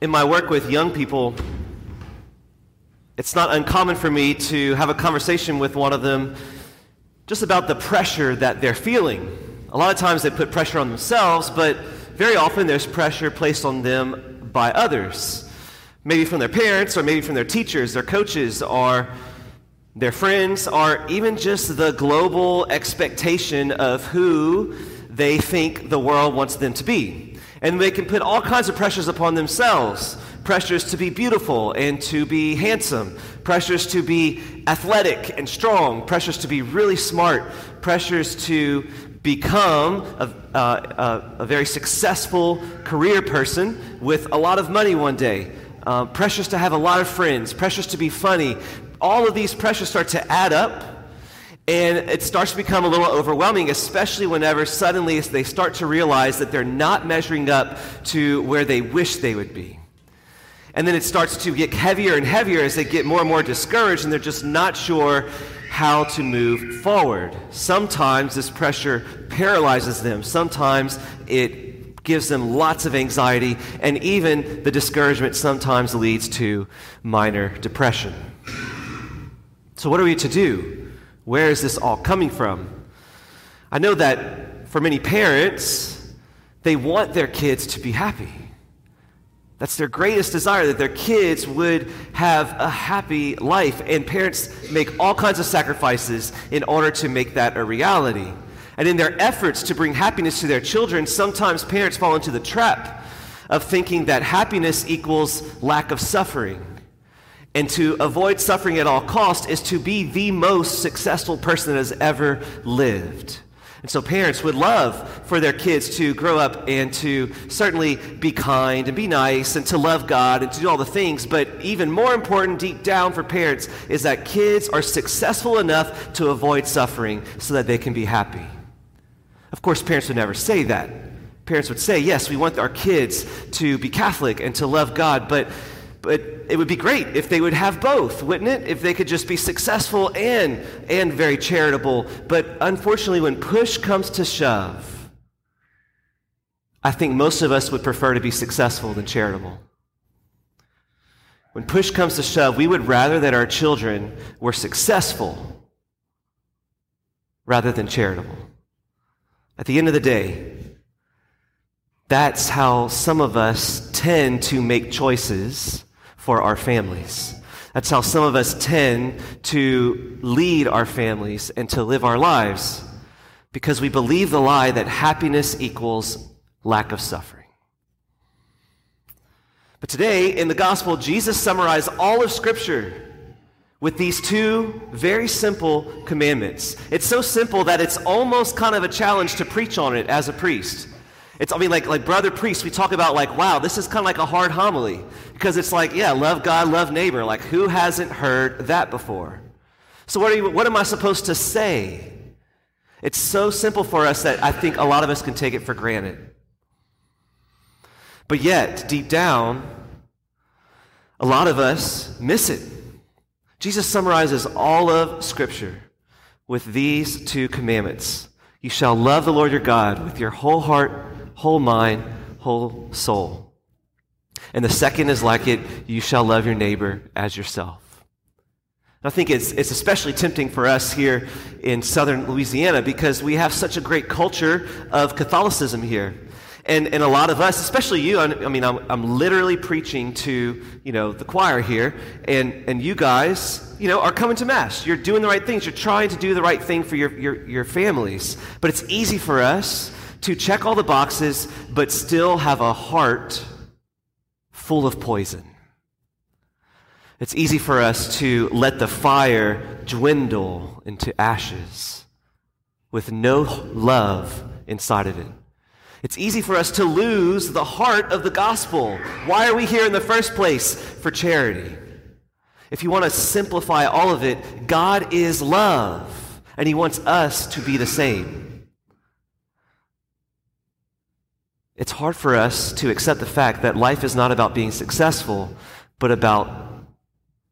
in my work with young people, it's not uncommon for me to have a conversation with one of them just about the pressure that they're feeling. A lot of times they put pressure on themselves, but very often there's pressure placed on them by others. Maybe from their parents, or maybe from their teachers, their coaches, or their friends, or even just the global expectation of who they think the world wants them to be. And they can put all kinds of pressures upon themselves. Pressures to be beautiful and to be handsome, pressures to be athletic and strong, pressures to be really smart, pressures to become a, uh, a, a very successful career person with a lot of money one day, uh, pressures to have a lot of friends, pressures to be funny. All of these pressures start to add up and it starts to become a little overwhelming, especially whenever suddenly they start to realize that they're not measuring up to where they wish they would be. And then it starts to get heavier and heavier as they get more and more discouraged and they're just not sure how to move forward. Sometimes this pressure paralyzes them, sometimes it gives them lots of anxiety, and even the discouragement sometimes leads to minor depression. So, what are we to do? Where is this all coming from? I know that for many parents, they want their kids to be happy. That's their greatest desire, that their kids would have a happy life. And parents make all kinds of sacrifices in order to make that a reality. And in their efforts to bring happiness to their children, sometimes parents fall into the trap of thinking that happiness equals lack of suffering. And to avoid suffering at all cost is to be the most successful person that has ever lived. And so parents would love for their kids to grow up and to certainly be kind and be nice and to love God and to do all the things. But even more important deep down for parents is that kids are successful enough to avoid suffering so that they can be happy. Of course, parents would never say that. Parents would say, yes, we want our kids to be Catholic and to love God, but but it would be great if they would have both, wouldn't it? If they could just be successful and, and very charitable. But unfortunately, when push comes to shove, I think most of us would prefer to be successful than charitable. When push comes to shove, we would rather that our children were successful rather than charitable. At the end of the day, that's how some of us tend to make choices for our families. That's how some of us tend to lead our families and to live our lives because we believe the lie that happiness equals lack of suffering. But today, in the gospel, Jesus summarized all of Scripture with these two very simple commandments. It's so simple that it's almost kind of a challenge to preach on it as a priest. It's, I mean, like, like brother priest, we talk about like, wow, this is kind of like a hard homily. Because it's like, yeah, love God, love neighbor. Like, who hasn't heard that before? So what, are you, what am I supposed to say? It's so simple for us that I think a lot of us can take it for granted. But yet, deep down, a lot of us miss it. Jesus summarizes all of Scripture with these two commandments. You shall love the Lord your God with your whole heart, whole mind, whole soul. And the second is like it you shall love your neighbor as yourself. I think it's, it's especially tempting for us here in southern Louisiana because we have such a great culture of Catholicism here. And, and a lot of us, especially you, I mean, I'm, I'm literally preaching to, you know, the choir here, and, and you guys, you know, are coming to Mass. You're doing the right things. You're trying to do the right thing for your, your, your families. But it's easy for us to check all the boxes, but still have a heart full of poison. It's easy for us to let the fire dwindle into ashes with no love inside of it. It's easy for us to lose the heart of the gospel. Why are we here in the first place? For charity. If you want to simplify all of it, God is love, and He wants us to be the same. It's hard for us to accept the fact that life is not about being successful, but about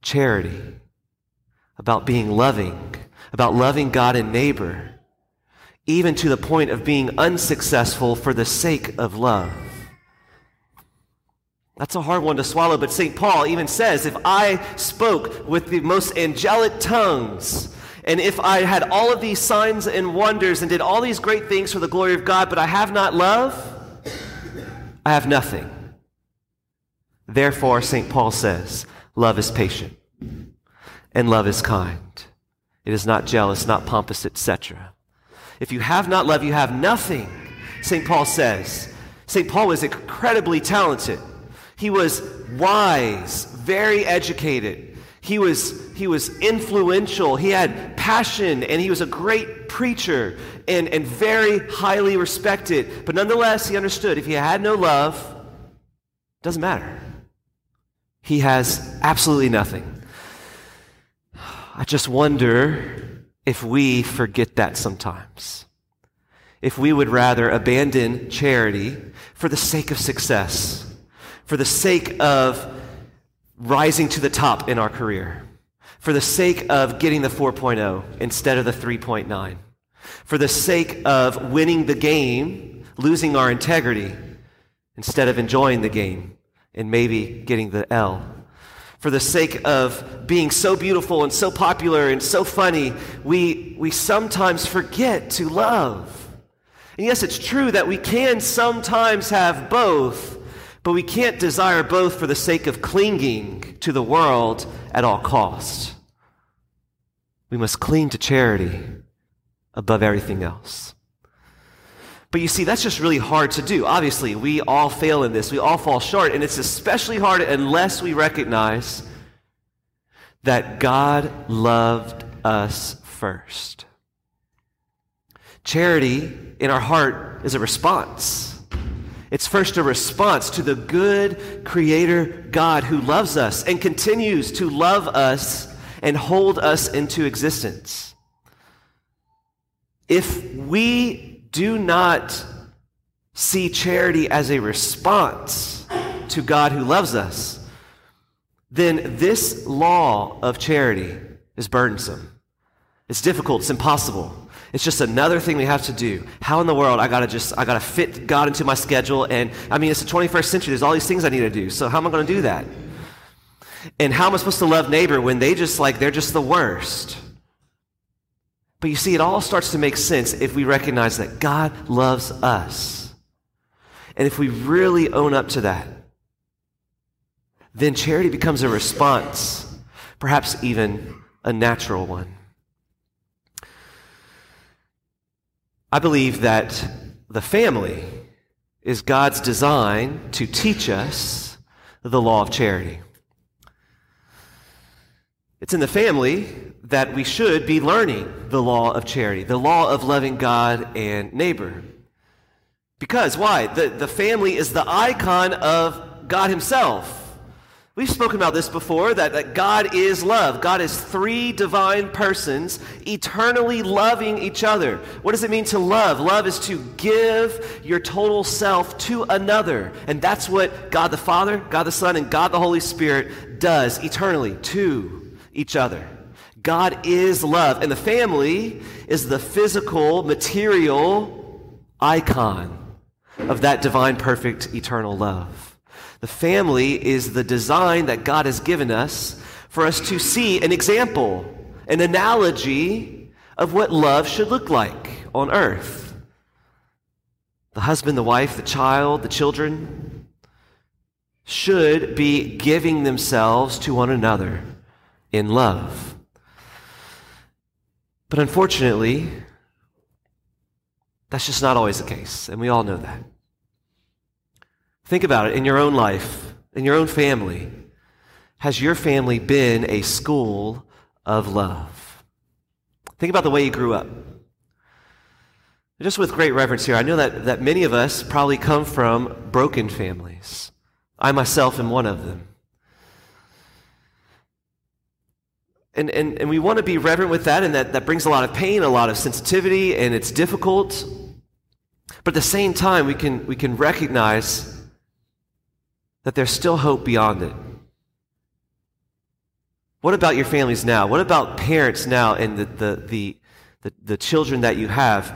charity, about being loving, about loving God and neighbor, even to the point of being unsuccessful for the sake of love. That's a hard one to swallow, but St. Paul even says if I spoke with the most angelic tongues, and if I had all of these signs and wonders and did all these great things for the glory of God, but I have not love, I have nothing. Therefore, St. Paul says, love is patient and love is kind. It is not jealous, not pompous, etc. If you have not love, you have nothing, St. Paul says. St. Paul was incredibly talented. He was wise, very educated. He was, he was influential. He had passion, and he was a great preacher and, and very highly respected. But nonetheless, he understood if he had no love, it doesn't matter. He has absolutely nothing. I just wonder if we forget that sometimes. If we would rather abandon charity for the sake of success, for the sake of rising to the top in our career, for the sake of getting the 4.0 instead of the 3.9, for the sake of winning the game, losing our integrity instead of enjoying the game and maybe getting the L. For the sake of being so beautiful and so popular and so funny, we, we sometimes forget to love. And yes, it's true that we can sometimes have both, but we can't desire both for the sake of clinging to the world at all costs. We must cling to charity above everything else. But you see, that's just really hard to do. Obviously, we all fail in this. We all fall short. And it's especially hard unless we recognize that God loved us first. Charity in our heart is a response. It's first a response to the good Creator God who loves us and continues to love us and hold us into existence. If we do not see charity as a response to God who loves us, then this law of charity is burdensome. It's difficult, it's impossible. It's just another thing we have to do. How in the world I gotta just I gotta fit God into my schedule and I mean it's the 21st century, there's all these things I need to do. So how am I gonna do that? And how am I supposed to love neighbor when they just like they're just the worst? But you see, it all starts to make sense if we recognize that God loves us. And if we really own up to that, then charity becomes a response, perhaps even a natural one. I believe that the family is God's design to teach us the law of charity. It's in the family that we should be learning the law of charity, the law of loving God and neighbor. Because, why? The, the family is the icon of God Himself. We've spoken about this before that, that God is love. God is three divine persons eternally loving each other. What does it mean to love? Love is to give your total self to another. And that's what God the Father, God the Son, and God the Holy Spirit does eternally to each other. God is love. And the family is the physical, material icon of that divine, perfect, eternal love. The family is the design that God has given us for us to see an example, an analogy of what love should look like on earth. The husband, the wife, the child, the children should be giving themselves to one another in love. But unfortunately, that's just not always the case, and we all know that. Think about it in your own life, in your own family. Has your family been a school of love? Think about the way you grew up. Just with great reverence here, I know that, that many of us probably come from broken families. I myself am one of them. And, and, and we want to be reverent with that, and that, that brings a lot of pain, a lot of sensitivity, and it's difficult. But at the same time, we can, we can recognize that there's still hope beyond it. What about your families now? What about parents now and the, the, the, the, the children that you have?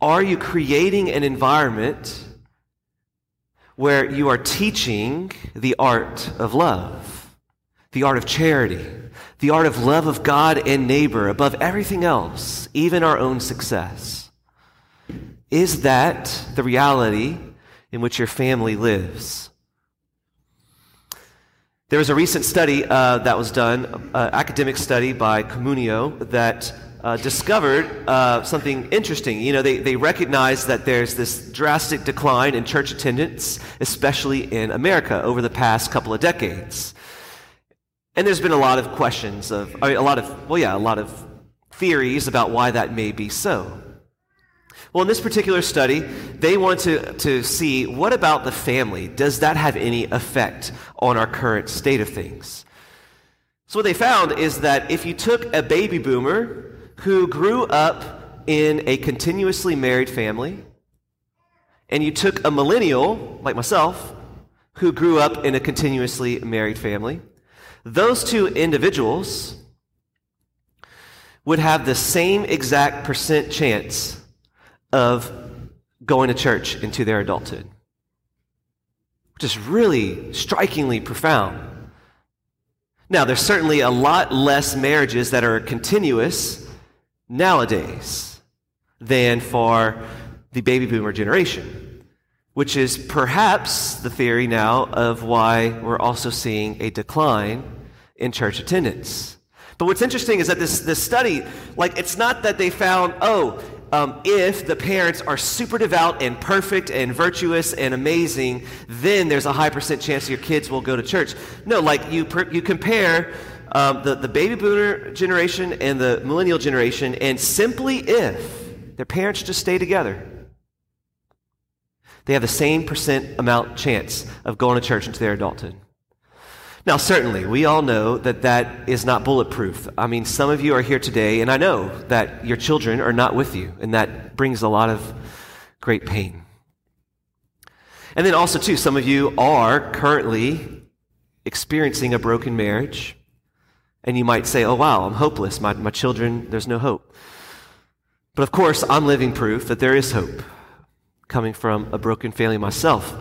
Are you creating an environment where you are teaching the art of love, the art of charity, the art of love of God and neighbor above everything else, even our own success. Is that the reality in which your family lives? There was a recent study uh, that was done, uh, academic study by Communio, that uh, discovered uh, something interesting. You know, they, they recognized that there's this drastic decline in church attendance, especially in America, over the past couple of decades. And there's been a lot of questions of, I mean, a lot of, well, yeah, a lot of theories about why that may be so. Well, in this particular study, they wanted to, to see what about the family? Does that have any effect on our current state of things? So, what they found is that if you took a baby boomer who grew up in a continuously married family, and you took a millennial, like myself, who grew up in a continuously married family, those two individuals would have the same exact percent chance of going to church into their adulthood, which is really strikingly profound. Now, there's certainly a lot less marriages that are continuous nowadays than for the baby boomer generation, which is perhaps the theory now of why we're also seeing a decline in church attendance. But what's interesting is that this, this study, like, it's not that they found, oh, um, if the parents are super devout and perfect and virtuous and amazing, then there's a high percent chance your kids will go to church. No, like you, per, you compare um, the, the baby boomer generation and the millennial generation, and simply if their parents just stay together, they have the same percent amount chance of going to church into their adulthood. Now, certainly, we all know that that is not bulletproof. I mean, some of you are here today, and I know that your children are not with you, and that brings a lot of great pain. And then also, too, some of you are currently experiencing a broken marriage, and you might say, oh, wow, I'm hopeless. My, my children, there's no hope. But of course, I'm living proof that there is hope coming from a broken family myself.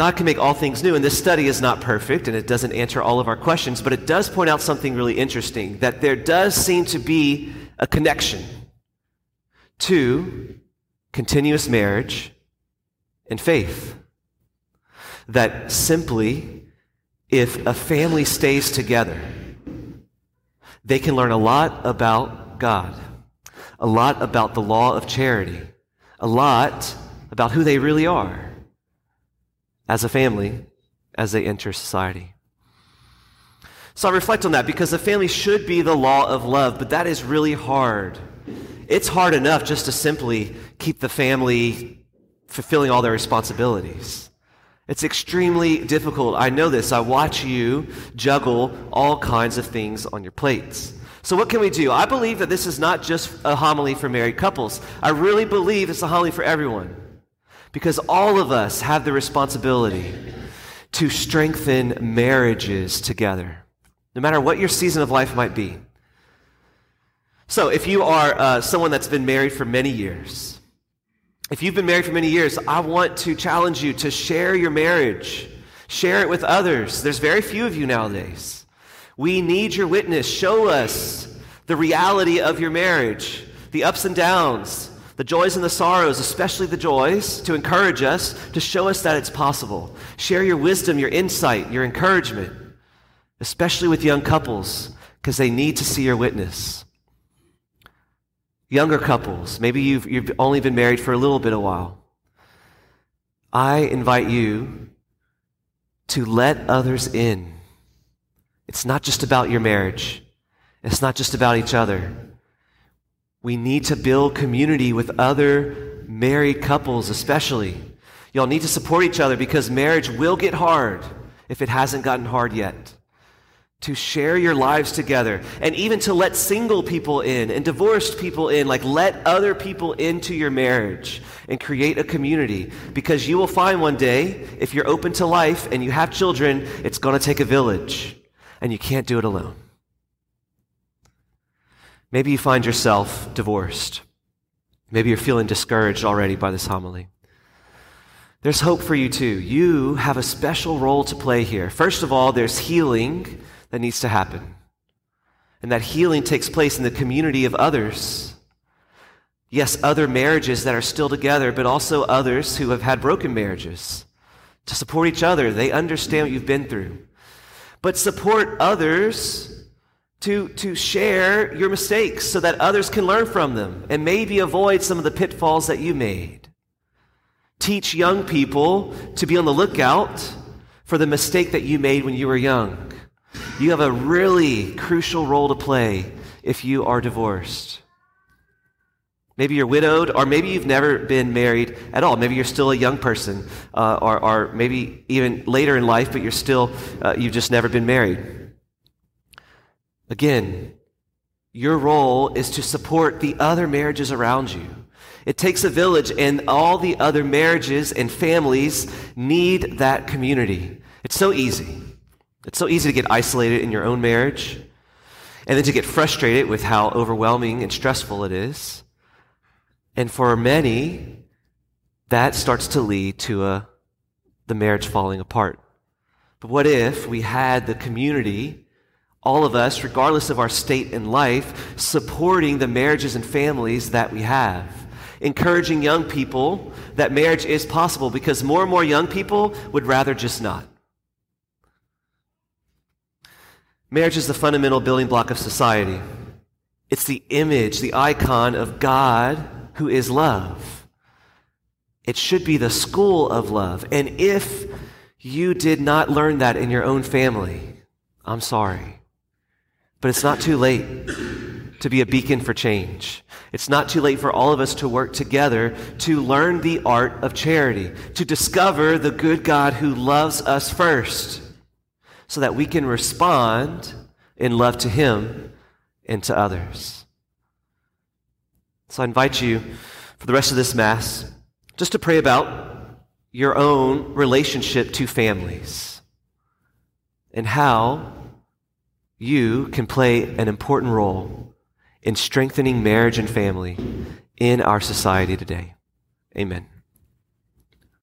God can make all things new, and this study is not perfect and it doesn't answer all of our questions, but it does point out something really interesting that there does seem to be a connection to continuous marriage and faith. That simply, if a family stays together, they can learn a lot about God, a lot about the law of charity, a lot about who they really are as a family as they enter society. So I reflect on that because the family should be the law of love, but that is really hard. It's hard enough just to simply keep the family fulfilling all their responsibilities. It's extremely difficult. I know this. I watch you juggle all kinds of things on your plates. So, what can we do? I believe that this is not just a homily for married couples. I really believe it's a homily for everyone. Because all of us have the responsibility to strengthen marriages together, no matter what your season of life might be. So, if you are uh, someone that's been married for many years, if you've been married for many years, I want to challenge you to share your marriage, share it with others. There's very few of you nowadays. We need your witness. Show us the reality of your marriage, the ups and downs, the joys and the sorrows, especially the joys, to encourage us, to show us that it's possible. Share your wisdom, your insight, your encouragement, especially with young couples, because they need to see your witness. Younger couples, maybe you've, you've only been married for a little bit of while. I invite you to let others in. It's not just about your marriage. It's not just about each other. We need to build community with other married couples, especially. Y'all need to support each other because marriage will get hard if it hasn't gotten hard yet. To share your lives together and even to let single people in and divorced people in, like let other people into your marriage and create a community because you will find one day, if you're open to life and you have children, it's going to take a village and you can't do it alone. Maybe you find yourself divorced. Maybe you're feeling discouraged already by this homily. there's hope for you too. You have a special role to play here. First of all, there's healing that needs to happen. And that healing takes place in the community of others. Yes, other marriages that are still together, but also others who have had broken marriages. To support each other, they understand what you've been through. But support others to, to share your mistakes so that others can learn from them and maybe avoid some of the pitfalls that you made. Teach young people to be on the lookout for the mistake that you made when you were young. You have a really crucial role to play if you are divorced. Maybe you're widowed, or maybe you've never been married at all. Maybe you're still a young person, uh, or, or, maybe even later in life, but you're still, uh, you've just never been married. Again, your role is to support the other marriages around you. It takes a village, and all the other marriages and families need that community. It's so easy. It's so easy to get isolated in your own marriage and then to get frustrated with how overwhelming and stressful it is. And for many, that starts to lead to a, the marriage falling apart. But what if we had the community, all of us, regardless of our state in life, supporting the marriages and families that we have? Encouraging young people that marriage is possible because more and more young people would rather just not. Marriage is the fundamental building block of society. It's the image, the icon of God who is love. It should be the school of love. And if you did not learn that in your own family, I'm sorry. But it's not too late to be a beacon for change. It's not too late for all of us to work together to learn the art of charity, to discover the good God who loves us first so that we can respond in love to Him and to others. So I invite you for the rest of this Mass just to pray about your own relationship to families and how you can play an important role in strengthening marriage and family in our society today. Amen.